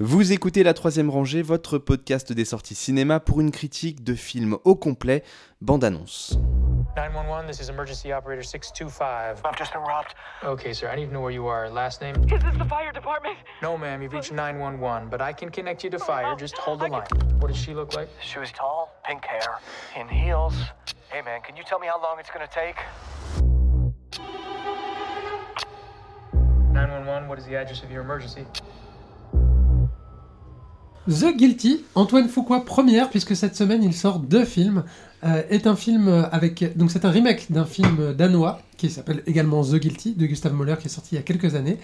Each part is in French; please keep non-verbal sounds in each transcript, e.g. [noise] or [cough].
Vous écoutez La Troisième Rangée, votre podcast des sorties cinéma pour une critique de film au complet, bande-annonce. 911, this is emergency operator 625. I've just been robbed. Okay, sir, I need to know where you are. Last name? Is this the fire department? No, ma'am, you've reached 911, but I can connect you to fire. Just hold the line. What does she look like? She was tall, pink hair, in heels. Hey, man, can you tell me how long it's gonna take? 911, what is the address of your emergency? The Guilty, Antoine Foucault première, puisque cette semaine il sort deux films. Euh, est un film avec. Donc c'est un remake d'un film danois qui s'appelle également The Guilty de Gustav Mahler qui est sorti il y a quelques années.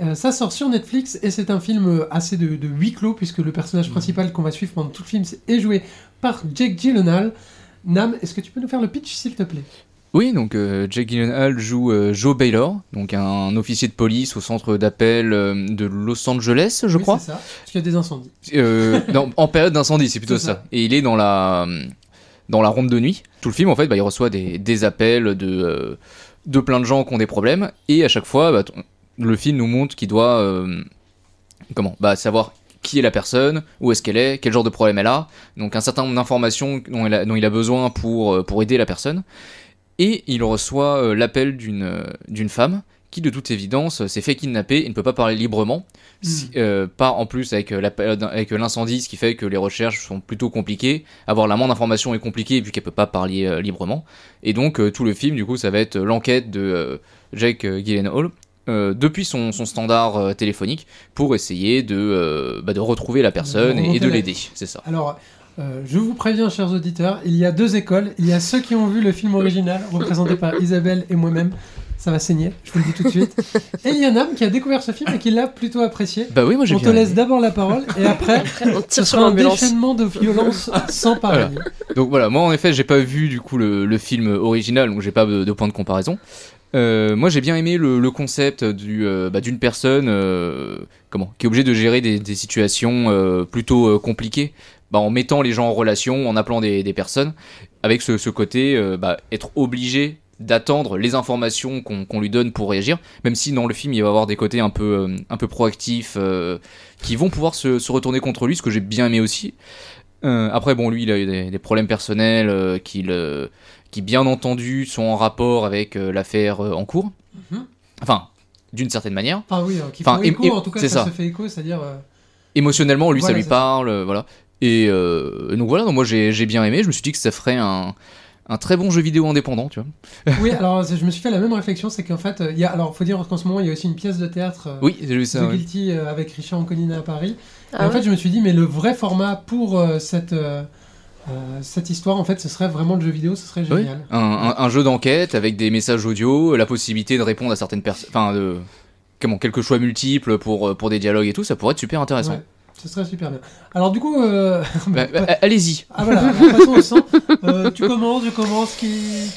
Euh, ça sort sur Netflix et c'est un film assez de, de huis clos puisque le personnage principal qu'on va suivre pendant tout le film est joué par Jake Gyllenhaal. Nam, est-ce que tu peux nous faire le pitch s'il te plaît? Oui, donc euh, Jake Gyllenhaal joue euh, Joe Baylor, donc un officier de police au centre d'appel euh, de Los Angeles, je Oui, crois. c'est ça. Parce qu'il y a des incendies. Euh, non, en période d'incendie, c'est plutôt ça. ça. Et il est dans la dans la ronde de nuit. Tout le film, en fait, bah, il reçoit des, des appels de de plein de gens qui ont des problèmes, et à chaque fois, bah, le film nous montre qu'il doit comment bah, savoir qui est la personne, où est-ce qu'elle est, quel genre de problème elle a, donc un certain nombre d'informations dont, il a- dont il a besoin pour, pour aider la personne. Et il reçoit euh, l'appel d'une euh, d'une femme qui, de toute évidence, euh, s'est fait kidnapper et ne peut pas parler librement. Si- euh, pas en plus avec, la période- avec l'incendie, ce qui fait que les recherches sont plutôt compliquées. Avoir la moindre information est compliqué vu qu'elle peut pas parler euh, librement. Et donc euh, tout le film, du coup, ça va être l'enquête de Jake Gyllenhaal depuis son, son standard téléphonique pour essayer de, bah, de retrouver la personne et, et de la- l'aider. C'est ça. Alors, euh, je vous préviens, chers auditeurs, il y a deux écoles. Il y a ceux qui ont vu le film original, représenté par Isabelle et moi-même. Ça va saigner, je vous le dis tout de suite. Et il y a Nam qui a découvert ce film et qui l'a plutôt apprécié. Bah oui, moi j'ai On te laisse d'abord la parole et après, [laughs] On ce tire sur sera un déchaînement de violence sans pareil. Donc voilà, moi en effet, j'ai pas vu du coup le, le film original, donc j'ai pas de, de point de comparaison. Euh, moi j'ai bien aimé le, le concept du, euh, bah, d'une personne euh, comment, qui est obligée de gérer des, des situations euh, plutôt compliquées. Bah, en mettant les gens en relation, en appelant des, des personnes, avec ce, ce côté bah, être obligé d'attendre les informations qu'on qu'on lui donne pour réagir, même si dans le film il va avoir des côtés un peu, un peu proactifs qui vont pouvoir se, se retourner contre lui, ce que j'ai bien aimé aussi. Euh, après, bon, lui, il a eu des, des problèmes personnels euh, qu'il, euh, qui, bien entendu, sont en rapport avec euh, l'affaire en cours. Mhm. Enfin, d'une certaine manière. Enfin oui, qui Enfin, écho, en tout cas ça, ça. se fait écho, c'est-à-dire... Émotionnellement, lui, Voilà, ça lui ça. parle, voilà. Et donc voilà, donc moi, j'ai, j'ai bien aimé. Je me suis dit que ça ferait un, un très bon jeu vidéo indépendant, tu vois. Oui, [laughs] alors je me suis fait la même réflexion, c'est qu'en fait, il y a, alors faut dire qu'en ce moment, il y a aussi une pièce de théâtre, euh, Oui, j'ai vu The ça. ouais. Guilty, euh, avec Richard Anconina à Paris. Et Ah en fait, je me suis dit, mais le vrai format pour euh, cette, euh, euh, cette histoire, en fait, ce serait vraiment le jeu vidéo, ce serait Oui. génial. Un, un- un jeu d'enquête avec des messages audio, la possibilité de répondre à certaines personnes, enfin, de, comment, quelques choix multiples pour, pour des dialogues et tout, ça pourrait être super intéressant. Ouais, ce serait super bien. Alors du coup, euh, [laughs] Bah, bah, allez-y. ah voilà, alors, passons au [laughs] sang. Euh, tu commences, je commence, qui,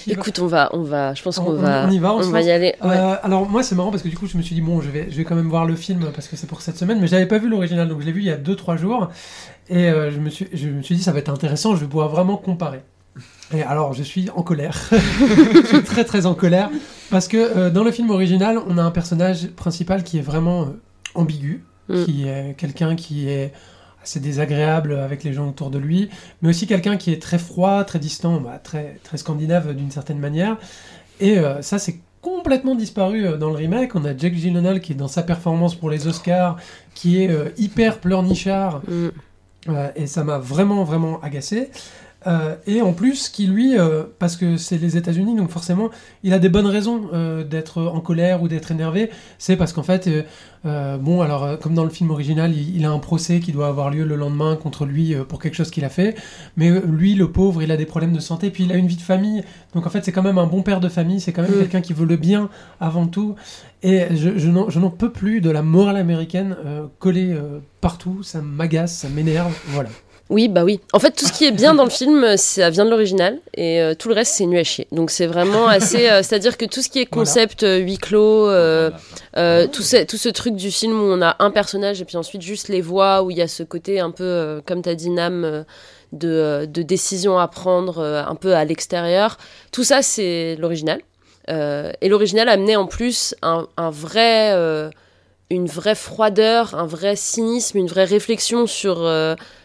qui va- Écoute, on va, on va, je pense On- qu'on on- va, on y va, on va y aller. ouais. Euh, alors moi c'est marrant parce que du coup je me suis dit bon je vais, je vais quand même voir le film parce que c'est pour cette semaine mais j'avais pas vu l'original donc je l'ai vu il y a 2-3 jours et euh, je, me suis, je me suis dit ça va être intéressant je vais pouvoir vraiment comparer. Et alors je suis en colère, [laughs] je suis très très en colère parce que euh, dans le film original on a un personnage principal qui est vraiment euh, ambigu, Mm. qui est quelqu'un qui est assez désagréable avec les gens autour de lui, mais aussi quelqu'un qui est très froid, très distant, bah, très, très scandinave d'une certaine manière. Et euh, ça, c'est complètement disparu euh, dans le remake. On a Jack Gyllenhaal qui est dans sa performance pour les Oscars, qui est euh, hyper pleurnichard, Mm. euh, et ça m'a vraiment, vraiment agacé. Euh, et en plus, qui lui, euh, parce que c'est les États-Unis, donc forcément, il a des bonnes raisons euh, d'être en colère ou d'être énervé. C'est parce qu'en fait, bon, alors, comme dans le film original, il, il a un procès qui doit avoir lieu le lendemain contre lui pour quelque chose qu'il a fait. Mais lui, le pauvre, il a des problèmes de santé, puis il a une vie de famille. Donc en fait, c'est quand même un bon père de famille, c'est quand même Mm. quelqu'un qui veut le bien avant tout. Et je, je n'en peux plus de la morale américaine collée partout. Ça m'agace, ça m'énerve. Voilà. Oui, bah oui. En fait, tout ce qui est bien dans le film, euh, ça vient de l'original, et euh, tout le reste, c'est nu à chier. Donc c'est vraiment assez. euh, C'est-à-dire que tout ce qui est Voilà. concept euh, huis clos, tout, ce, tout ce truc du film où on a un personnage et puis ensuite juste les voix, où il y a ce côté un peu, comme t'as dit Nam, de, de décision à prendre un peu à l'extérieur. Tout ça, c'est l'original. Et l'original amenait en plus un, un vrai, une vraie froideur, un vrai cynisme, une vraie réflexion sur,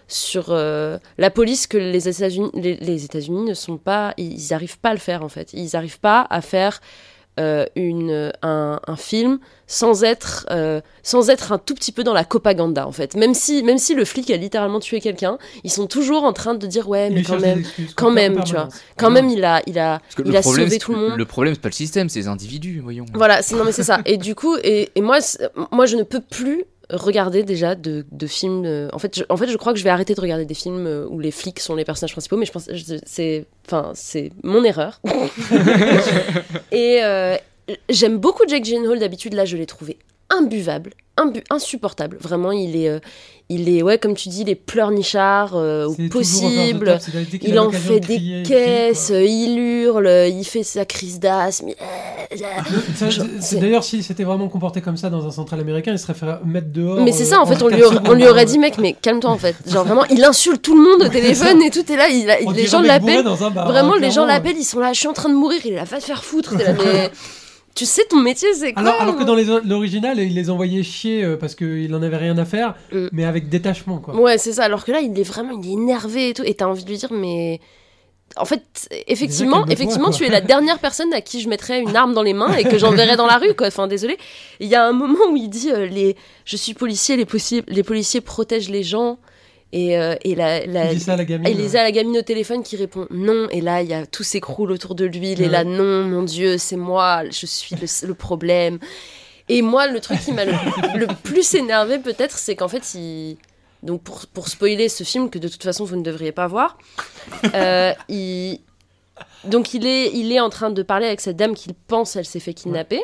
sur euh, la police que les États-Unis les, les États-Unis ne sont pas, ils n'arrivent pas à le faire en fait. Ils n'arrivent pas à faire euh, une, un, un film sans être, euh, sans être un tout petit peu dans la propaganda en fait. Même si, même si le flic a littéralement tué quelqu'un, ils sont toujours en train de dire ouais mais quand même, excuses, quand même, tu permanence. quand même il a, il a, il a problème, sauvé tout le monde. Le problème, c'est pas le système, c'est les individus, voyons. Voilà, c'est- non mais c'est ça. Et du coup, et, et moi, moi, je ne peux plus regarder déjà de, de films. euh, en fait, je, en fait, je crois que je vais arrêter de regarder des films euh, où les flics sont les personnages principaux. Mais je pense, c'est, enfin, c'est mon erreur. [laughs] et euh, j'aime beaucoup Jake Gyllenhaal. D'habitude, là, je l'ai trouvé imbuvable, imbu- insupportable. Vraiment, il est, euh, il est, ouais, comme tu dis, il est pleurnichard euh, au possible. Il en fait de des crier, il crie, caisses, il hurle, il fait sa crise d'asthme. D'ailleurs, s'il s'était vraiment comporté comme ça dans un central américain, il serait fait mettre dehors. Mais c'est euh, ça, en fait, on lui, aurait, secondes. on lui aurait dit, mec, mais calme-toi, en fait. Genre, vraiment, il insulte tout le monde au téléphone et tout est là. il les gens l'appellent. bar, Vraiment, hein, les gens l'appellent, ils sont là, je suis en train de mourir, il là, va te faire foutre. T'es là, mais [laughs] tu sais, ton métier, c'est quoi Alors, alors que moi dans l'original, il les envoyait chier euh, parce qu'il en avait rien à faire, Mm. mais avec détachement, quoi. Ouais, c'est ça. Alors que là, il est vraiment, il est énervé et tout. Et t'as envie de lui dire, mais. En fait, effectivement, effectivement, tu es la dernière personne à qui je mettrais une arme dans les mains et que j'enverrais dans la rue, quoi. Enfin, désolé. Il y a un moment où il dit, euh, les, je suis policier, les, les policiers protègent les gens. Et, euh, et la, la- Il dit ça à la gamine. Et il les a la gamine au téléphone qui répond non. Et là, il y a tout s'écroule autour de lui. Il est là, non, mon Dieu, c'est moi, je suis le, le problème. Et moi, le truc qui m'a le, le plus énervé, peut-être, c'est qu'en fait, il. Donc, pour, pour spoiler ce film, que de toute façon, vous ne devriez pas voir, euh, il. Donc, il est, il est en train de parler avec cette dame qu'il pense elle s'est fait kidnapper.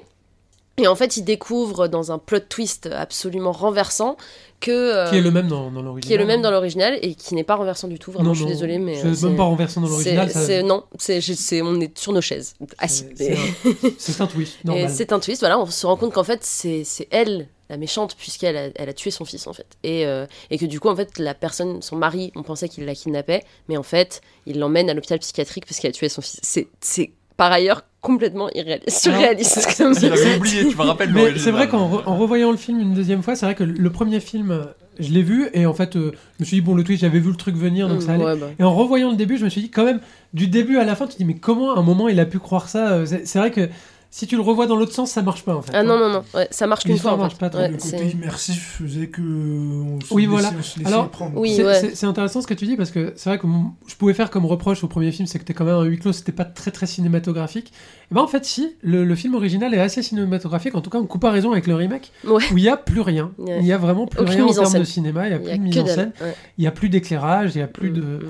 Et en fait, il découvre dans un plot twist absolument renversant que. euh, Qui est le même dans, dans l'original. qui est le même dans l'original et qui n'est pas renversant du tout. Vraiment, Non, je suis non, désolée, mais. C'est même pas renversant dans l'original. ça- non, c'est- on est sur nos chaises, assis. c'est- un- un twist. C'est un twist, voilà, on se rend compte qu'en fait, c'est, c'est elle, la méchante, puisqu'elle a, elle a tué son fils, en fait. Et, euh, et que du coup, en fait, la personne, son mari, on pensait qu'il la kidnappait, mais en fait, il l'emmène à l'hôpital psychiatrique parce qu'elle a tué son fils. C'est, c'est par ailleurs complètement irréaliste, surréaliste. [laughs] comme ça. J'avais oublié, tu me rappelles c'est vrai qu'en re- en revoyant le film une deuxième fois, c'est vrai que le premier film, je l'ai vu et en fait, euh, je me suis dit, bon, le twist, j'avais vu le truc venir, donc ça allait. Ouais, bah. Et en revoyant le début, je me suis dit, quand même, du début à la fin, tu te dis, mais comment à un moment il a pu croire ça euh, c'est vrai que si tu le revois dans l'autre sens, ça marche pas en fait. Ah non, non, non, ouais, ça marche qu'une L'histoire fois. en marche fait. pas trop, Ouais, le côté immersif faisait que on se Oui, laissait- voilà. on se laissait Alors, prendre. Oui, C'est- ouais. intéressant ce que tu dis parce que c'est vrai que mon- je pouvais faire comme reproche au premier film, c'est que t'es quand même un huis clos, c'était pas très très cinématographique. Et ben en fait, si, le, le film original est assez cinématographique, en tout cas en comparaison avec le remake, Ouais. où il y a plus rien. Ouais. Il y a vraiment plus Aucune rien en termes de cinéma, il y a y plus a de mise en scène, ouais. il y a plus d'éclairage, il y a plus de.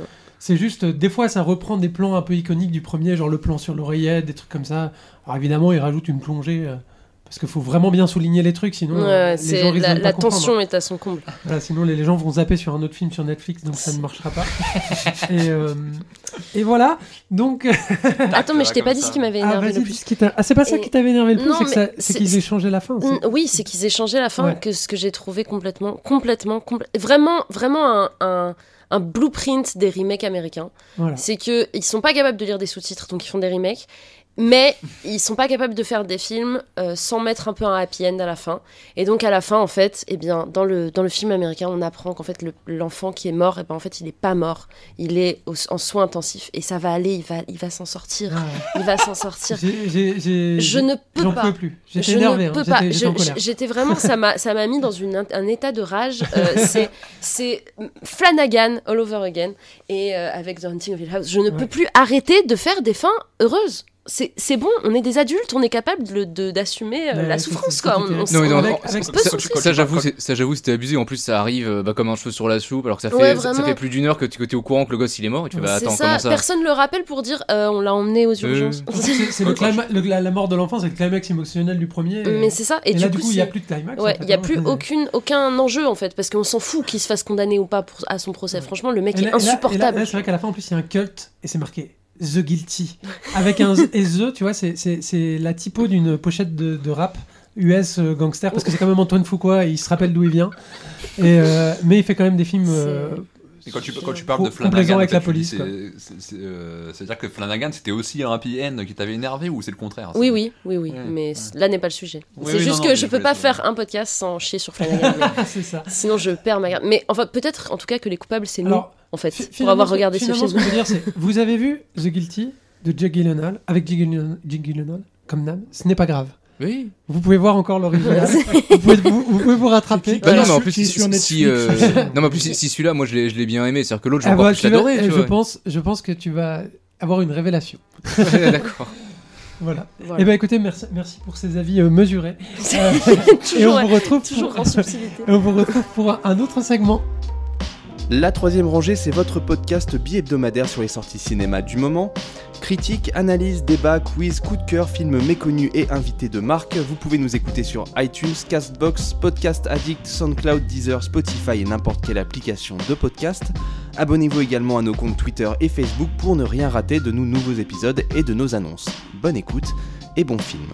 C'est juste, euh, des fois, ça reprend des plans un peu iconiques du premier, genre le plan sur l'oreillette, des trucs comme ça. Alors évidemment, il rajoute une plongée. euh, parce qu'il faut vraiment bien souligner les trucs, sinon Ouais, euh, les gens risquent la, la tension est à son comble. Voilà, sinon les, les gens vont zapper sur un autre film sur Netflix, donc ça ne marchera pas. [laughs] et, euh, et voilà, donc... [laughs] Attends, mais je t'ai pas dit ça. ce qui m'avait ah, énervé vas-y, le plus. ce qui t'a- ah, c'est pas ça Et- qui t'avait énervé le plus, Non, c'est qu'ils aient changé la fin. Oui, c'est qu'ils aient changé la fin, Ouais. que ce que j'ai trouvé complètement, complètement, complè- vraiment, vraiment un, un, un blueprint des remakes américains. Voilà. C'est que ils sont pas capables de lire des sous-titres, donc ils font des remakes. Mais ils sont pas capables de faire des films euh, sans mettre un peu un happy end à la fin. Et donc à la fin, en fait, eh bien, dans le, dans le film américain, on apprend qu'en fait le- l'enfant qui est mort, eh ben, en fait, il est pas mort. Il est au- en soins intensifs et ça va aller. Il va, il va s'en sortir. Ah, Il va s'en sortir. Je ne peux pas. pouvais plus. J'étais Je énervé. ne hein, peux pas. j'étais- vraiment, ça m'a, ça m'a mis dans une, un état de rage. Euh, c'est, c'est Flanagan all over again et euh, avec The Haunting of Hill House. Je ne Ouais. peux plus arrêter de faire des fins heureuses. C'est, bon, on est des adultes, on est capable de, de- d'assumer euh, la souffrance quoi. On- on Non, ça- j'avoue, c'est- ça j'avoue, c'était abusé. En plus, ça arrive euh, bah, comme un cheveu sur la soupe, alors que ça fait, Ouais, ça, fait plus d'une heure que tu es au courant que le gosse il est mort. Et tu fais, bah, c'est attends, ça, comment ça personne le rappelle pour dire euh, on l'a emmené aux Euh, urgences. C'est c'est la, la mort de l'enfant, c'est le climax émotionnel du premier. et- mais c'est ça. Et, et là, du du coup, il n'y a plus de climax. Ouais, il n'y a plus aucune, aucun enjeu en fait, parce qu'on s'en fout qu'il se fasse condamner ou pas pour, à son procès. Franchement, le mec là- est là- là- insupportable. là, c'est vrai qu'à la fin, en plus, il y a un culte et c'est marqué The Guilty. Avec un et The, tu vois, c'est- la typo d'une pochette de, de rap US euh, gangster parce que c'est quand même Antoine Fuqua et il se rappelle d'où il vient. Et, euh, mais il fait quand même des films. Et quand tu, quand tu parles de Flanagan, avec la tu dis, police, c'est- quoi. c'est- c'est, euh, C'est-à-dire que Flanagan, c'était aussi un happy end qui t'avait énervé ou c'est le contraire Oui, c'est- oui, oui, oui, Ouais, mais là n'est pas le sujet. Oui, c'est oui, juste non, que je mais peux pas faire un podcast sans chier sur [laughs] Flanagan. mais [laughs] c'est ça. sinon, je perds ma garde. Mais enfin, peut-être, en tout cas, que les coupables, c'est nous, en fait, pour avoir regardé ce film. ce que je veux dire, c'est vous avez vu The Guilty de Jake Gyllenhaal avec Jake Gyllenhaal comme Nam. Ce n'est pas grave. Oui. Vous pouvez voir encore l'original. [laughs] vous, pouvez, vous, vous pouvez vous rattraper. Bah non, mais en plus, si, sur si, Netflix. euh, [laughs] non, mais en plus, si, si celui-là, moi, je l'ai, je l'ai bien aimé. C'est-à-dire que l'autre, j'ai Ah, encore bah, plus tu vas- adoré. eh, je, vois. pense, je pense que tu vas avoir une révélation. [laughs] D'accord. Voilà. Voilà. Eh ben écoutez, merci, merci pour ces avis euh, mesurés. Euh, et on vous retrouve toujours pour, en subtilité. et on vous retrouve pour un, un autre segment. La troisième rangée, c'est votre podcast bi-hebdomadaire sur les sorties cinéma du moment. Critique, analyse, débat, quiz, coup de cœur, films méconnus et invités de marque. Vous pouvez nous écouter sur iTunes, Castbox, Podcast Addict, SoundCloud, Deezer, Spotify et n'importe quelle application de podcast. Abonnez-vous également à nos comptes Twitter et Facebook pour ne rien rater de nos nouveaux épisodes et de nos annonces. Bonne écoute et bon film.